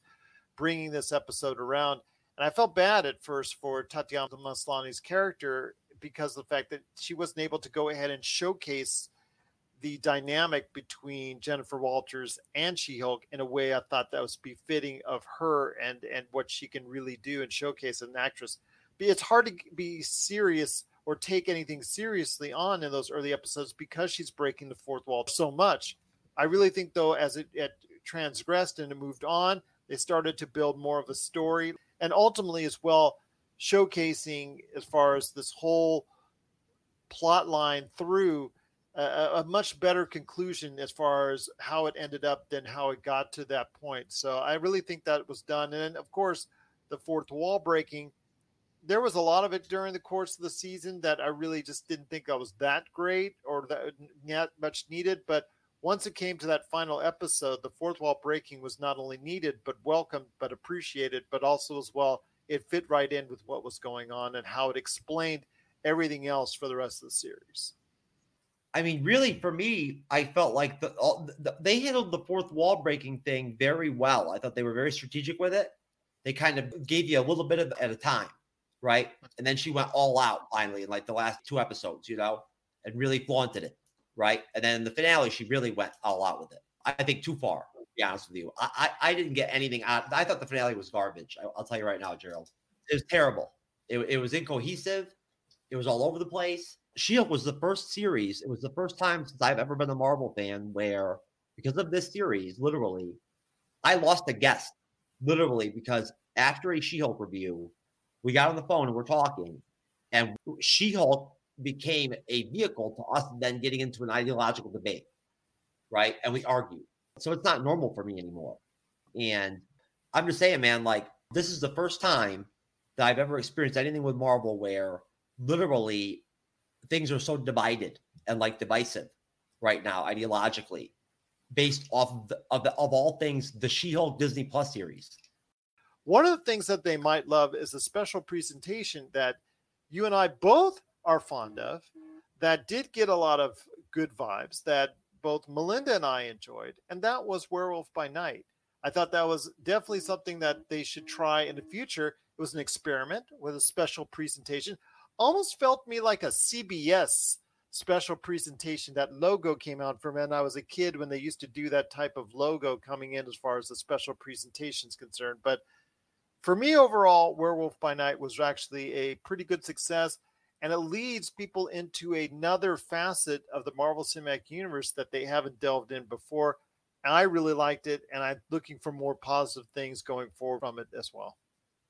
bringing this episode around. And i felt bad at first for tatiana maslany's character because of the fact that she wasn't able to go ahead and showcase the dynamic between Jennifer Walters and She-Hulk in a way I thought that was befitting of her and and what she can really do and showcase as an actress. But it's hard to be serious or take anything seriously on in those early episodes because she's breaking the fourth wall so much. I really think though, as it, it transgressed and it moved on, they started to build more of a story and ultimately as well showcasing as far as this whole plot line through a, a much better conclusion as far as how it ended up than how it got to that point. So I really think that was done. And of course, the fourth wall breaking. There was a lot of it during the course of the season that I really just didn't think I was that great or that much needed. But once it came to that final episode, the fourth wall breaking was not only needed but welcomed, but appreciated, but also as well it fit right in with what was going on and how it explained everything else for the rest of the series. I mean, really, for me, I felt like the, all, the they handled the fourth wall breaking thing very well. I thought they were very strategic with it. They kind of gave you a little bit of at a time, right? And then she went all out finally in like the last two episodes, you know, and really flaunted it, right? And then the finale, she really went all out with it. I think too far. To be honest with you, I I, I didn't get anything out. I thought the finale was garbage. I, will tell you right now, Gerald. It was terrible. It, it was incohesive. It was all over the place. Shield was the first series. It was the first time since I've ever been a Marvel fan where, because of this series, literally, I lost a guest. Literally, because after a She-Hulk review, we got on the phone and we're talking, and She-Hulk became a vehicle to us then getting into an ideological debate, right? And we argued. So it's not normal for me anymore. And I'm just saying, man, like this is the first time that I've ever experienced anything with Marvel where literally things are so divided and like divisive right now ideologically based off of, the, of, the, of all things the She-Hulk Disney Plus series. One of the things that they might love is a special presentation that you and I both are fond of that did get a lot of good vibes that both Melinda and I enjoyed, and that was Werewolf by Night. I thought that was definitely something that they should try in the future. It was an experiment with a special presentation. Almost felt me like a CBS special presentation. That logo came out from when I was a kid when they used to do that type of logo coming in as far as the special presentation is concerned. But for me overall, Werewolf by Night was actually a pretty good success and it leads people into another facet of the Marvel Cinematic Universe that they haven't delved in before. And I really liked it, and I'm looking for more positive things going forward from it as well.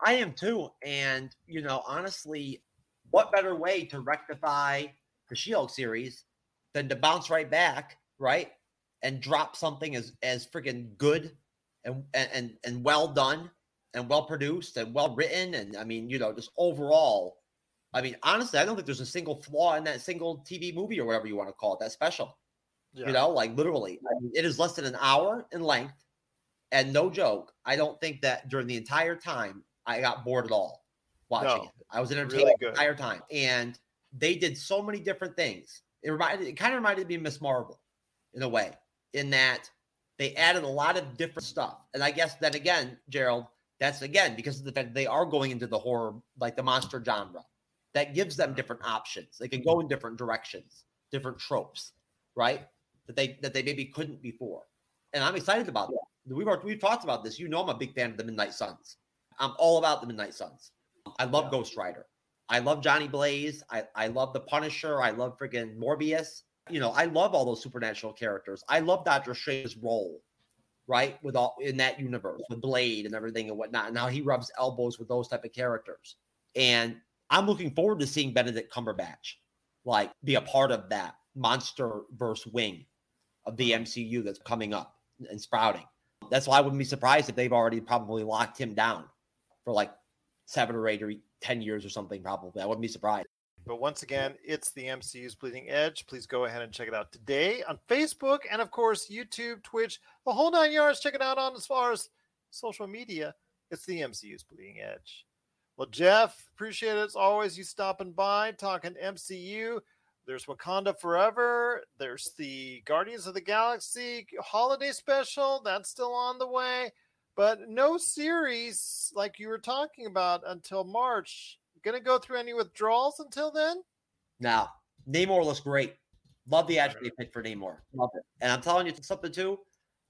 I am too. And, you know, honestly, what better way to rectify the She Hulk series than to bounce right back, right? And drop something as, as freaking good and, and, and well done and well produced and well written. And I mean, you know, just overall I mean, honestly, I don't think there's a single flaw in that single TV movie or whatever you want to call it, that special. Yeah. You know, like literally, I mean, it is less than an hour in length. And no joke, I don't think that during the entire time I got bored at all watching no, it. I was entertained really the entire time. And they did so many different things. It reminded it kind of reminded me of Ms. Marvel in a way, in that they added a lot of different stuff. And I guess then again, Gerald, that's again because of the fact they are going into the horror, like the monster genre that gives them different options. They can go in different directions, different tropes, right? That they that they maybe couldn't before. And I'm excited about that. We've we've talked about this. You know, I'm a big fan of the Midnight Suns. I'm all about the Midnight Suns. I love yeah. Ghost Rider. I love Johnny Blaze. I, I love the Punisher. I love friggin' Morbius. You know, I love all those supernatural characters. I love Doctor Strange's role, right? With all in that universe, with Blade and everything and whatnot, and how he rubs elbows with those type of characters. And I'm looking forward to seeing Benedict Cumberbatch like be a part of that monster verse wing of the MCU that's coming up and sprouting. That's why I wouldn't be surprised if they've already probably locked him down for like seven or eight or 10 years or something, probably. I wouldn't be surprised. But once again, it's the MCU's Bleeding Edge. Please go ahead and check it out today on Facebook and, of course, YouTube, Twitch, the whole nine yards. Check it out on as far as social media. It's the MCU's Bleeding Edge. Well, Jeff, appreciate it as always. You stopping by, talking MCU. There's Wakanda Forever. There's the Guardians of the Galaxy holiday special. That's still on the way. But no series like you were talking about until March. Gonna go through any withdrawals until then? Now, Namor looks great. Love the attribute pick for Namor. Love it. And I'm telling you something too.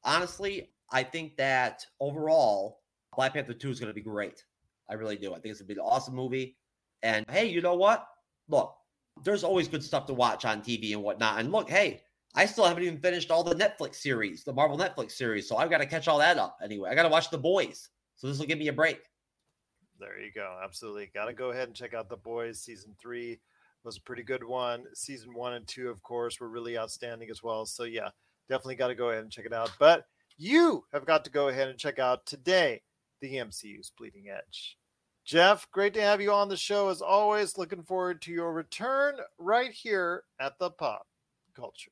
Honestly, I think that overall, Black Panther 2 is going to be great. I really do. I think it's gonna be an awesome movie. And hey, you know what? Look, there's always good stuff to watch on TV and whatnot. And look, hey, I still haven't even finished all the Netflix series, the Marvel Netflix series. So I've got to catch all that up anyway. I got to watch The Boys. So this will give me a break. There you go. Absolutely. Got to go ahead and check out The Boys. Season three was a pretty good one. Season one and two, of course, were really outstanding as well. So yeah, definitely got to go ahead and check it out. But you have got to go ahead and check out today the MCU's Bleeding Edge. Jeff, great to have you on the show as always. Looking forward to your return right here at the Pop Culture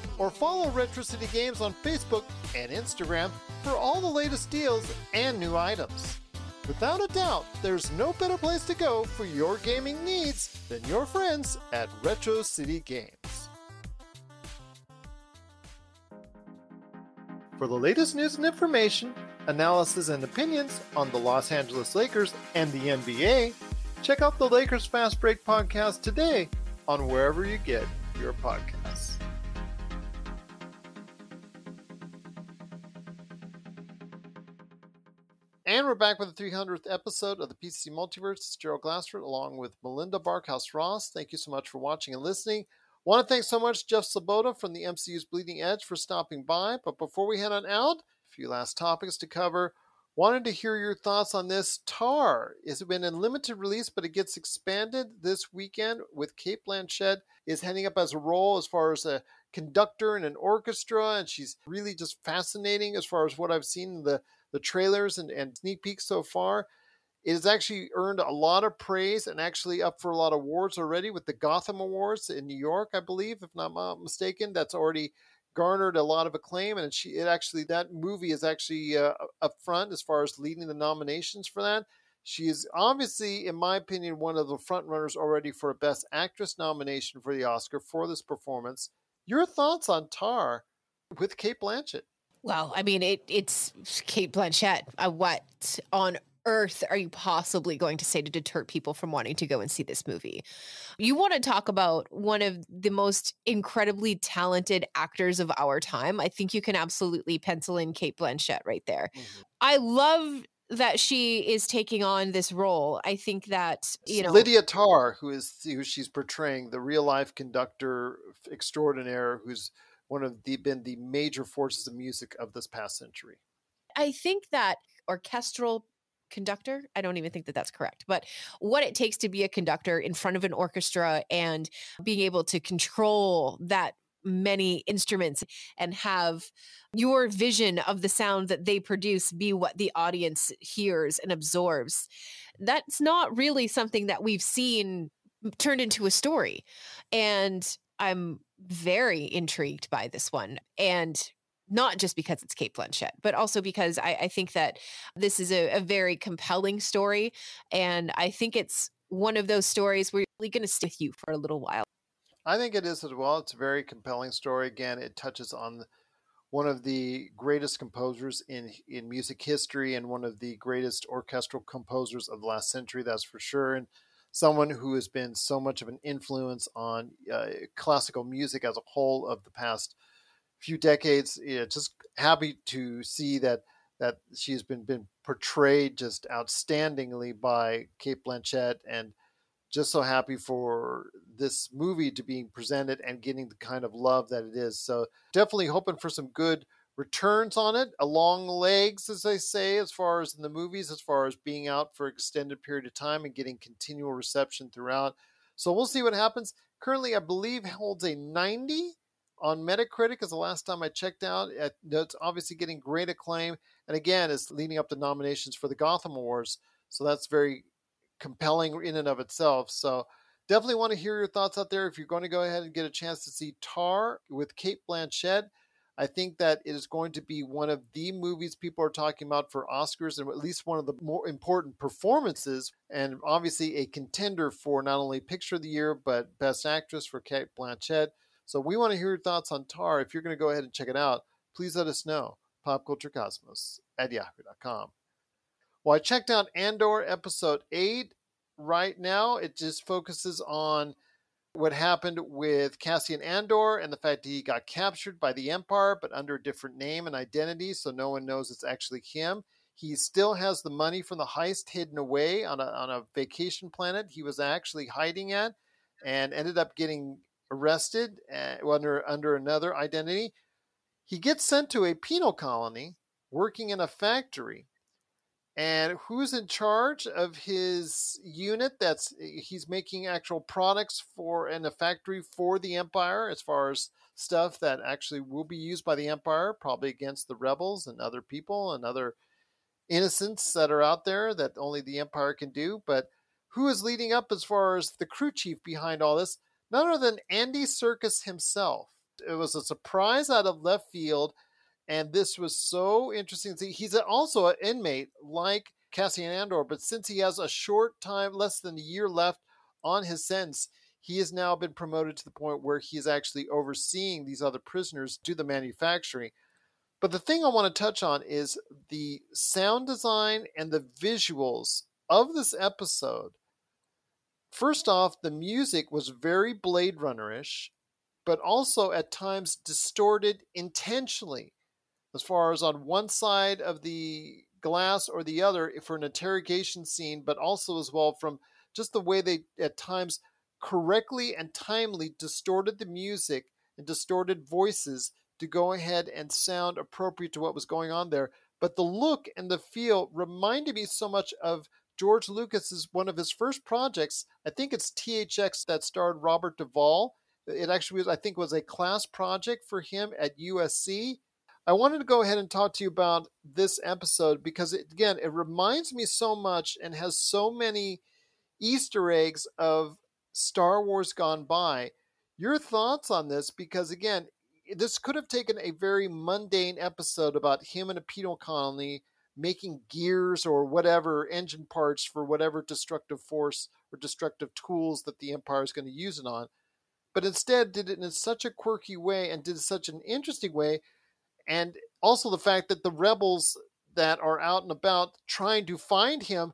or follow Retro City Games on Facebook and Instagram for all the latest deals and new items. Without a doubt, there's no better place to go for your gaming needs than your friends at Retro City Games. For the latest news and information, analysis and opinions on the Los Angeles Lakers and the NBA, check out the Lakers Fast Break podcast today on wherever you get your podcasts. And we're back with the 300th episode of the PCC Multiverse. It's Gerald Glassford along with Melinda Barkhouse Ross. Thank you so much for watching and listening. Want to thank so much Jeff Sabota from the MCU's Bleeding Edge for stopping by. But before we head on out, a few last topics to cover. Wanted to hear your thoughts on this Tar. It's been in limited release, but it gets expanded this weekend with Cate Blanchett is heading up as a role as far as a conductor in an orchestra, and she's really just fascinating as far as what I've seen the, the trailers and, and sneak peeks so far. It has actually earned a lot of praise and actually up for a lot of awards already with the Gotham Awards in New York, I believe, if not mistaken. That's already garnered a lot of acclaim, and she it actually that movie is actually uh, up front as far as leading the nominations for that. She is obviously, in my opinion, one of the front runners already for a Best Actress nomination for the Oscar for this performance. Your thoughts on Tar with Cate Blanchett? Well, I mean, it, it's Cate Blanchett. Uh, what on earth are you possibly going to say to deter people from wanting to go and see this movie? You want to talk about one of the most incredibly talented actors of our time. I think you can absolutely pencil in Cate Blanchett right there. Mm-hmm. I love that she is taking on this role. I think that you know Lydia Tar, who is who she's portraying, the real life conductor extraordinaire, who's one of the been the major forces of music of this past century. I think that orchestral conductor. I don't even think that that's correct, but what it takes to be a conductor in front of an orchestra and being able to control that many instruments and have your vision of the sound that they produce be what the audience hears and absorbs. That's not really something that we've seen turned into a story. And I'm very intrigued by this one. And not just because it's Cate Blanchett, but also because I, I think that this is a, a, very compelling story. And I think it's one of those stories where you're really going to stay with you for a little while. I think it is as well. It's a very compelling story. Again, it touches on one of the greatest composers in in music history and one of the greatest orchestral composers of the last century. That's for sure. And someone who has been so much of an influence on uh, classical music as a whole of the past few decades. Know, just happy to see that that she's been been portrayed just outstandingly by Cate Blanchett, and just so happy for this movie to being presented and getting the kind of love that it is. So definitely hoping for some good returns on it, along legs, as they say, as far as in the movies, as far as being out for extended period of time and getting continual reception throughout. So we'll see what happens. Currently, I believe holds a 90 on Metacritic is the last time I checked out. Uh, it's obviously getting great acclaim, and again, is leading up to nominations for the Gotham Awards. So that's very compelling in and of itself. So definitely want to hear your thoughts out there. If you're going to go ahead and get a chance to see Tar with Cate Blanchett, I think that it is going to be one of the movies people are talking about for Oscars and at least one of the more important performances and obviously a contender for not only Picture of the Year but Best Actress for Cate Blanchett. So we want to hear your thoughts on Tar. If you're going to go ahead and check it out, please let us know. PopCultureCosmos at yahoo.com. Well, I checked out Andor episode 8 right now. It just focuses on what happened with Cassian Andor and the fact that he got captured by the Empire, but under a different name and identity, so no one knows it's actually him. He still has the money from the heist hidden away on a, on a vacation planet he was actually hiding at and ended up getting arrested uh, under, under another identity. He gets sent to a penal colony working in a factory and who's in charge of his unit that's eh, he's making actual products for in a factory for the empire as far as stuff that actually will be used by the empire probably against the rebels and other people and other innocents that are out there that only the empire can do but who is leading up as far as the crew chief behind all this? None other than andy serkis himself. It was a surprise out of left field and this was so interesting. See, he's also an inmate like Cassian Andor, but since he has a short time, less than a year left on his sentence, he has now been promoted to the point where he is actually overseeing these other prisoners do the manufacturing. But the thing I want to touch on is the sound design and the visuals of this episode. First off, the music was very Blade Runner ish, but also at times distorted intentionally as far as on one side of the glass or the other for an interrogation scene, but also as well from just the way they at times correctly and timely distorted the music and distorted voices to go ahead and sound appropriate to what was going on there. But the look and the feel reminded me so much of George Lucas's one of his first projects. I think it's THX that starred Robert Duvall. It actually was, I think, was a class project for him at USC. I wanted to go ahead and talk to you about this episode because, it, again, it reminds me so much and has so many Easter eggs of Star Wars gone by. Your thoughts on this? Because, again, this could have taken a very mundane episode about him and a penal colony making gears or whatever engine parts for whatever destructive force or destructive tools that the Empire is going to use it on. But instead, did it in such a quirky way and did such an interesting way and also the fact that the rebels that are out and about trying to find him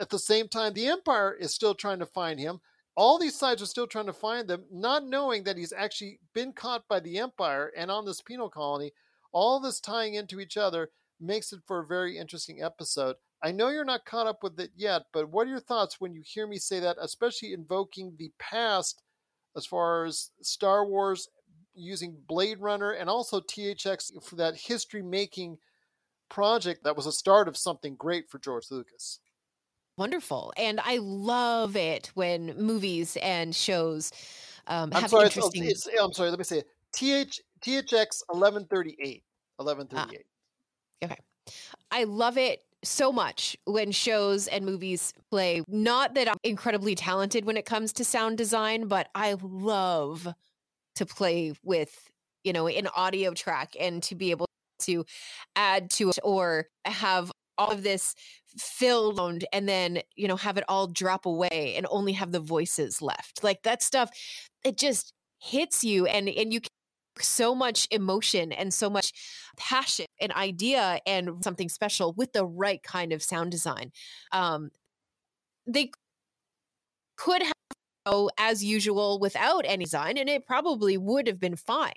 at the same time the empire is still trying to find him. All these sides are still trying to find them not knowing that he's actually been caught by the empire and on this penal colony. All this tying into each other makes it for a very interesting episode. I know you're not caught up with it yet but what are your thoughts when you hear me say that especially invoking the past as far as star wars using Blade Runner and also THX for that history making project that was a start of something great for George Lucas. Wonderful. And I love it when movies and shows um, I'm have sorry, interesting. it's, it's, I'm sorry, let me say it. TH, THX 1138. 1138. Ah, okay. I love it so much when shows and movies play. Not that I'm incredibly talented when it comes to sound design, but I love to play with you know an audio track and to be able to add to it or have all of this filled and then you know have it all drop away and only have the voices left. Like that stuff it just hits you and and you can so much emotion and so much passion and idea and something special with the right kind of sound design. Um they could have as usual without any sign, and it probably would have been fine.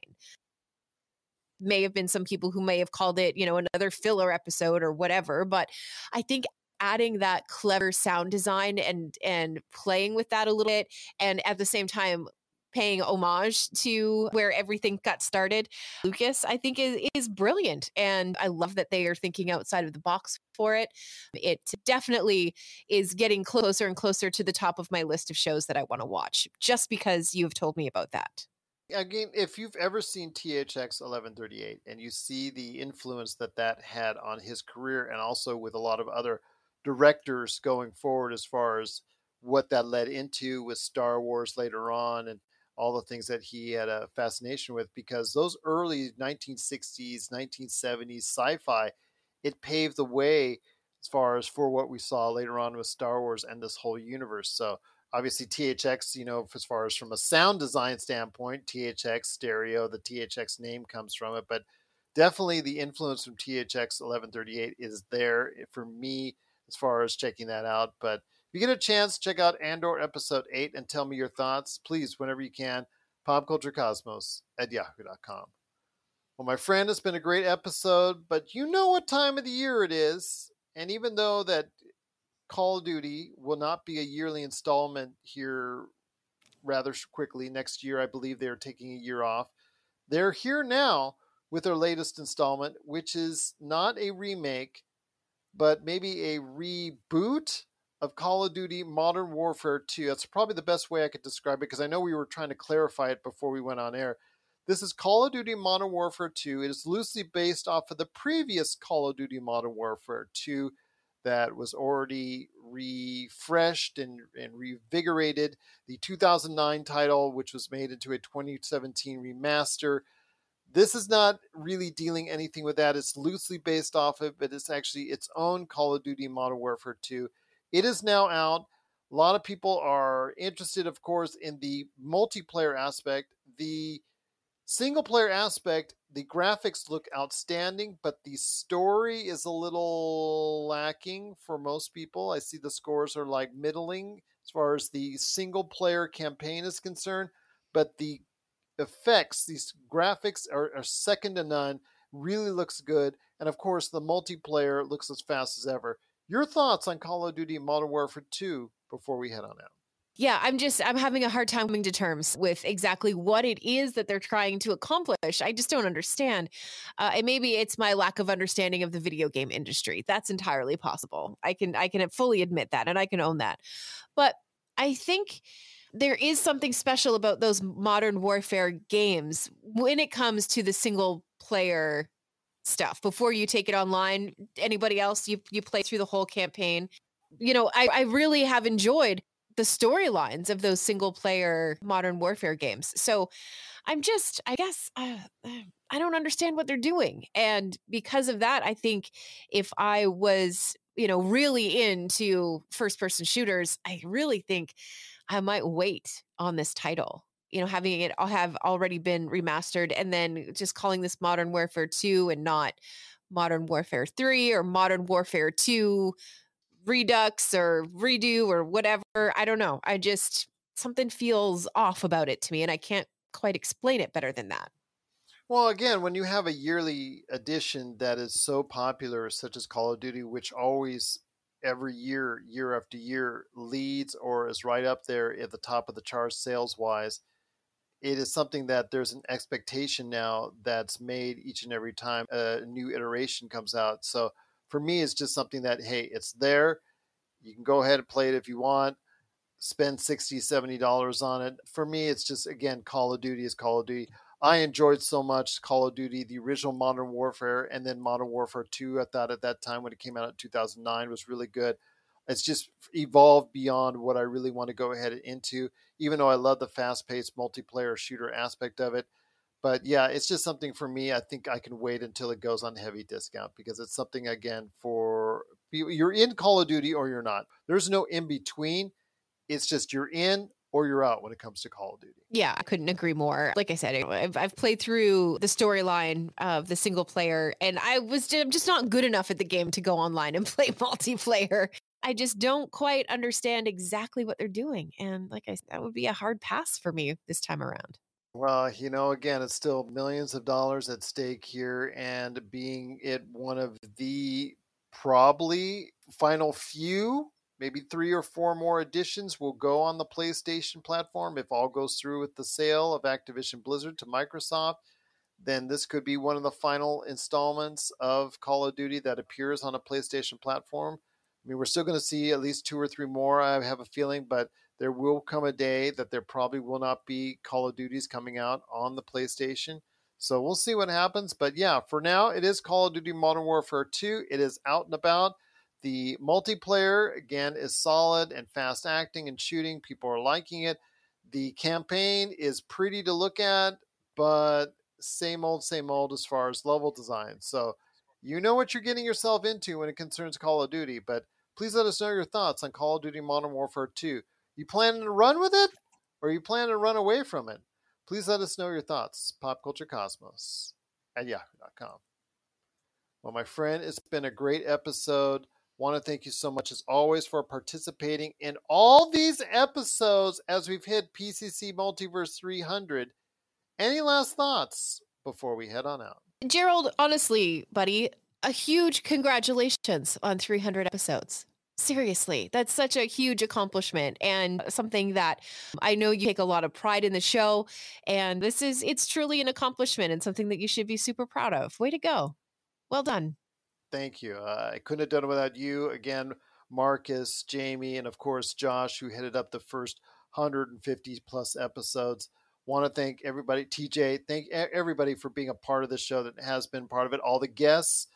May have been some people who may have called it, you know, another filler episode or whatever, but I think adding that clever sound design and and playing with that a little bit and at the same time paying homage to where everything got started. Lucas, I think, is, is brilliant. And I love that they are thinking outside of the box for it. It definitely is getting closer and closer to the top of my list of shows that I want to watch, just because you've told me about that. Again, if you've ever seen THX 1138 and you see the influence that that had on his career and also with a lot of other directors going forward as far as what that led into with Star Wars later on and all the things that he had a fascination with because those early 1960s 1970s sci-fi it paved the way as far as for what we saw later on with star wars and this whole universe. So obviously thx you know as far as from a sound design standpoint thx stereo the thx name comes from it but definitely the influence from thx 1138 is there eh, for me as far as checking that out but you get a chance, check out Andor episode 8 and tell me your thoughts, please, whenever you can. Popculturecosmos at yahoo.com. Well, my friend, it's been a great episode, but you know what time of the year it is. And even though that Call of Duty will not be a yearly installment here rather quickly, next year I believe they're taking a year off. They're here now with their latest installment, which is not a remake, but maybe a reboot of Call of Duty Modern Warfare 2. That's probably the best way I could describe it because I know we were trying to clarify it before we went on air. This is Call of Duty Modern Warfare 2. It is loosely based off of the previous Call of Duty Modern Warfare 2 that was already refreshed and, and revigorated. The 2009 title, which was made into a 2017 remaster. This is not really dealing anything with that. It's loosely based off of, it, but it's actually its own Call of Duty Modern Warfare 2. It is now out. A lot of people are interested, of course, in the multiplayer aspect. The single player aspect, the graphics look outstanding, but the story is a little lacking for most people. I see the scores are like middling as far as the single player campaign is concerned, but the effects, these graphics are, are second to none really looks good. And of course, the multiplayer looks as fast as ever. Your thoughts on Call of Duty Modern Warfare 2 before we head on out? Yeah, I'm just I'm having a hard time coming to terms with exactly what it is that they're trying to accomplish. I just don't understand. Uh, and maybe it's my lack of understanding of the video game industry. That's entirely possible. I can I can fully admit that and I can own that. But I think there is something special about those modern warfare games when it comes to the single player stuff before you take it online anybody else you you play through the whole campaign you know i i really have enjoyed the storylines of those single player modern warfare games. So I'm just, I guess, uh, I don't understand what they're doing. And because of that, I think if I was, you know, really into first person shooters, I really think I might wait on this title. You know, having it all have already been remastered and then just calling this Modern Warfare 2 and not Modern Warfare 3 or Modern Warfare 2 redux or redo or whatever. I don't know. I just something feels off about it to me and I can't quite explain it better than that. Well, again, when you have a yearly edition that is so popular, such as Call of Duty, which always every year, year after year, leads or is right up there at the top of the charts sales wise, it is something that there's an expectation now that's made each and every time a new iteration comes out. So for me, it's just something that, hey, it's there. You can go ahead and play it if you want. Spend 60 $70 on it. For me, it's just, again, Call of Duty is Call of Duty. I enjoyed so much Call of Duty, the original Modern Warfare, and then Modern Warfare 2. I thought at that time when it came out in 2009 was really good. It's just evolved beyond what I really want to go ahead into, even though I love the fast paced multiplayer shooter aspect of it but yeah, it's just something for me. I think I can wait until it goes on heavy discount because it's something again for you're in Call of Duty or you're not. There's no in between. It's just you're in or you're out when it comes to Call of Duty. Yeah, I couldn't agree more. Like I said, I've, I've played through the storyline of the single player, and I was just, just not good enough at the game to go online and play multiplayer. I just don't quite understand exactly what they're doing, and like I said, that would be a hard pass for me this time around. Well, you know, again, it's still millions of dollars at stake here, and being it one of the probably final few, maybe three or four more editions will go on the PlayStation platform if all goes through with the sale of Activision Blizzard to Microsoft. Then this could be one of the final installments of Call of Duty that appears on a PlayStation platform. I mean, we're still going to see at least two or three more, I have a feeling, but there will come a day that there probably will not be Call of Duties coming out on the PlayStation. So we'll see what happens. But yeah, for now, it is Call of Duty Modern Warfare 2. It is out and about. The multiplayer, again, is solid and fast acting and shooting. People are liking it. The campaign is pretty to look at, but same old, same old as far as level design. So you know what you're getting yourself into when it concerns Call of Duty. But please let us know your thoughts on Call of Duty Modern Warfare 2. You planning to run with it or you planning to run away from it? Please let us know your thoughts. Popculturecosmos at yahoo.com. Well, my friend, it's been a great episode. Want to thank you so much, as always, for participating in all these episodes as we've hit PCC Multiverse 300. Any last thoughts before we head on out? Gerald, honestly, buddy, a huge congratulations on 300 episodes. Seriously that's such a huge accomplishment and something that i know you take a lot of pride in the show and this is it's truly an accomplishment and something that you should be super proud of. Way to go. Well done. Thank you. Uh, i couldn't have done it without you. Again marcus jamie and of course josh who headed up the first 150 plus episodes. Want to thank everybody tj thank everybody for being a part of the show that has been part of it. All the guests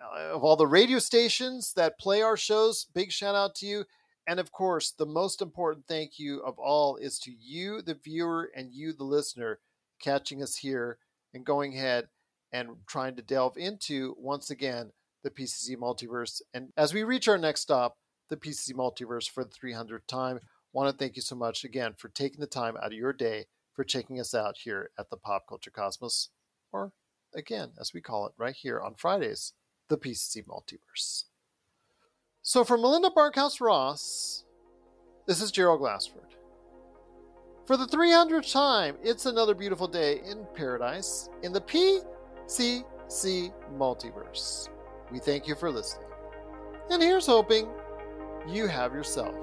Uh, of all the radio stations that play our shows, big shout out to you. And of course, the most important thank you of all is to you, the viewer, and you, the listener, catching us here and going ahead and trying to delve into, once again, the PCC multiverse. And as we reach our next stop, the PCC multiverse for the 300th time, want to thank you so much again for taking the time out of your day for checking us out here at the Pop Culture Cosmos, or again, as we call it, right here on Fridays the PCC multiverse. So for Melinda Barkhouse Ross, this is Gerald Glassford. For the 300th time, it's another beautiful day in paradise in the PCC multiverse. We thank you for listening. And here's hoping you have yourself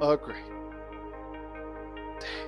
a great day.